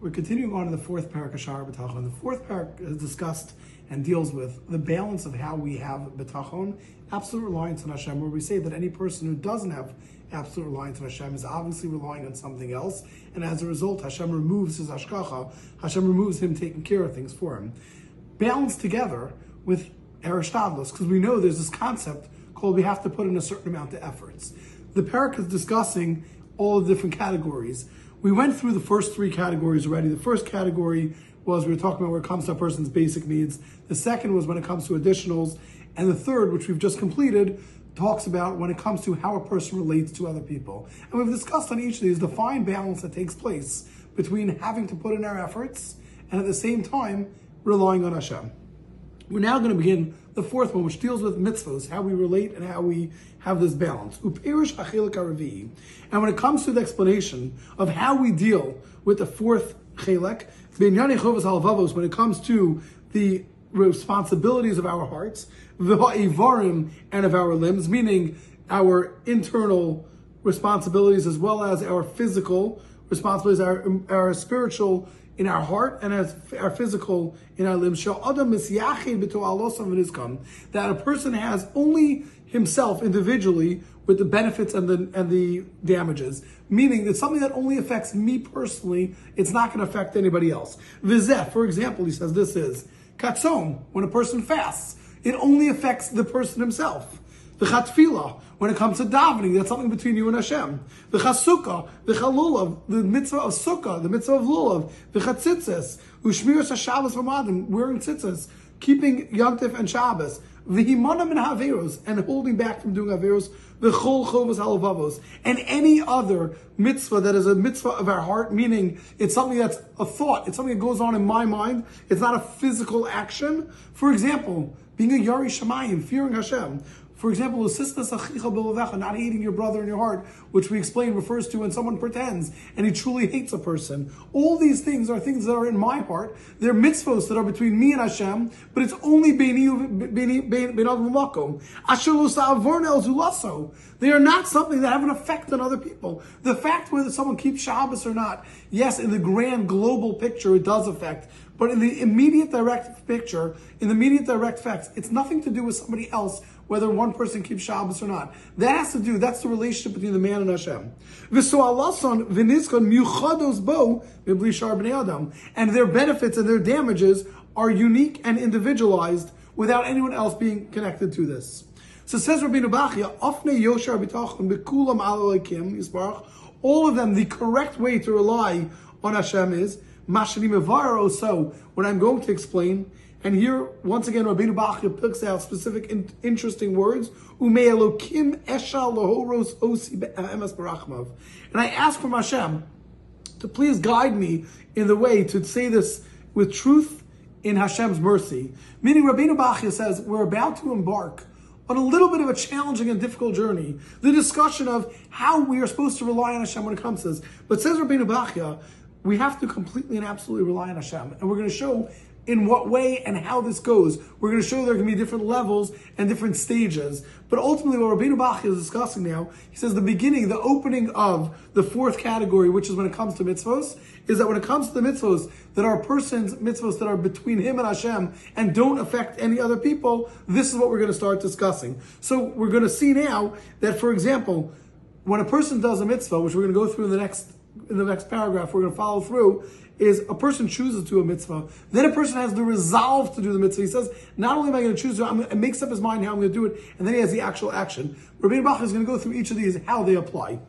We're continuing on in the fourth parak of Shara B'tachon. The fourth parak is discussed and deals with the balance of how we have B'tachon, absolute reliance on Hashem, where we say that any person who doesn't have absolute reliance on Hashem is obviously relying on something else, and as a result, Hashem removes his hashgacha, Hashem removes him taking care of things for him. Balanced together with hishtadlus, because we know there's this concept called we have to put in a certain amount of efforts. The parak is discussing all the different categories. We went through the first three categories already. The first category was we were talking about where it comes to a person's basic needs. The second was when it comes to additionals. And the third, which we've just completed, talks about when it comes to how a person relates to other people. And we've discussed on each of these the fine balance that takes place between having to put in our efforts and at the same time relying on Hashem. We're now going to begin the fourth one, which deals with mitzvahs, how we relate and how we have this balance. And when it comes to the explanation of how we deal with the fourth chelek, when it comes to the responsibilities of our hearts, and of our limbs, meaning our internal responsibilities as well as our physical responsibilities, our, our spiritual in our heart and as our physical in our limbs. That a person has only himself individually with the benefits and the and the damages. Meaning it's something that only affects me personally. It's not going to affect anybody else. Vizeh, for example, he says this is katzon when a person fasts. It only affects the person himself. The chatfila, when it comes to davening, that's something between you and Hashem. The chasukkah, the chalulav, the mitzvah of sukkah, the mitzvah of lulav, the chatzitzes, ushmir Shabbos v'madim, wearing tzitzes, keeping yontif and Shabbos, v'himana min haveros, and holding back from doing haveros, the chol chovos halavavos, and any other mitzvah that is a mitzvah of our heart, meaning it's something that's a thought, it's something that goes on in my mind, it's not a physical action. For example, being a Yari Shemayim, fearing Hashem. For example, not hating your brother in your heart, which we explained refers to when someone pretends and he truly hates a person. All these things are things that are in my heart. They're mitzvos that are between me and Hashem, but it's only. They are not something that have an effect on other people. The fact whether someone keeps Shabbos or not, yes, in the grand global picture, it does affect. But in the immediate direct picture, in the immediate direct facts, it's nothing to do with somebody else, whether one person keeps Shabbos or not. That has to do, that's the relationship between the man and Hashem. And their benefits and their damages are unique and individualized without anyone else being connected to this. So says Rabbeinu Bachya, all of them, the correct way to rely on Hashem is so what I'm going to explain, and here once again Rabbeinu Bachya picks out specific in, interesting words. And I ask from Hashem to please guide me in the way to say this with truth in Hashem's mercy. Meaning Rabbeinu Bachya says we're about to embark on a little bit of a challenging and difficult journey. The discussion of how we are supposed to rely on Hashem when it comes to this. But says Rabbeinu Bachya, we have to completely and absolutely rely on Hashem. And we're going to show in what way and how this goes. We're going to show there can be different levels and different stages. But ultimately, what Rabbeinu Bach is discussing now, he says the beginning, the opening of the fourth category, which is when it comes to mitzvos, is that when it comes to the mitzvos that are person's mitzvos that are between him and Hashem and don't affect any other people, this is what we're going to start discussing. So we're going to see now that, for example, when a person does a mitzvah, which we're going to go through in the next in the next paragraph we're going to follow through is a person chooses to do a mitzvah. Then a person has the resolve to do the mitzvah. He says, not only am I going to choose to, it makes up his mind how I'm going to do it, and then he has the actual action. Rabbi Bach is going to go through each of these, how they apply.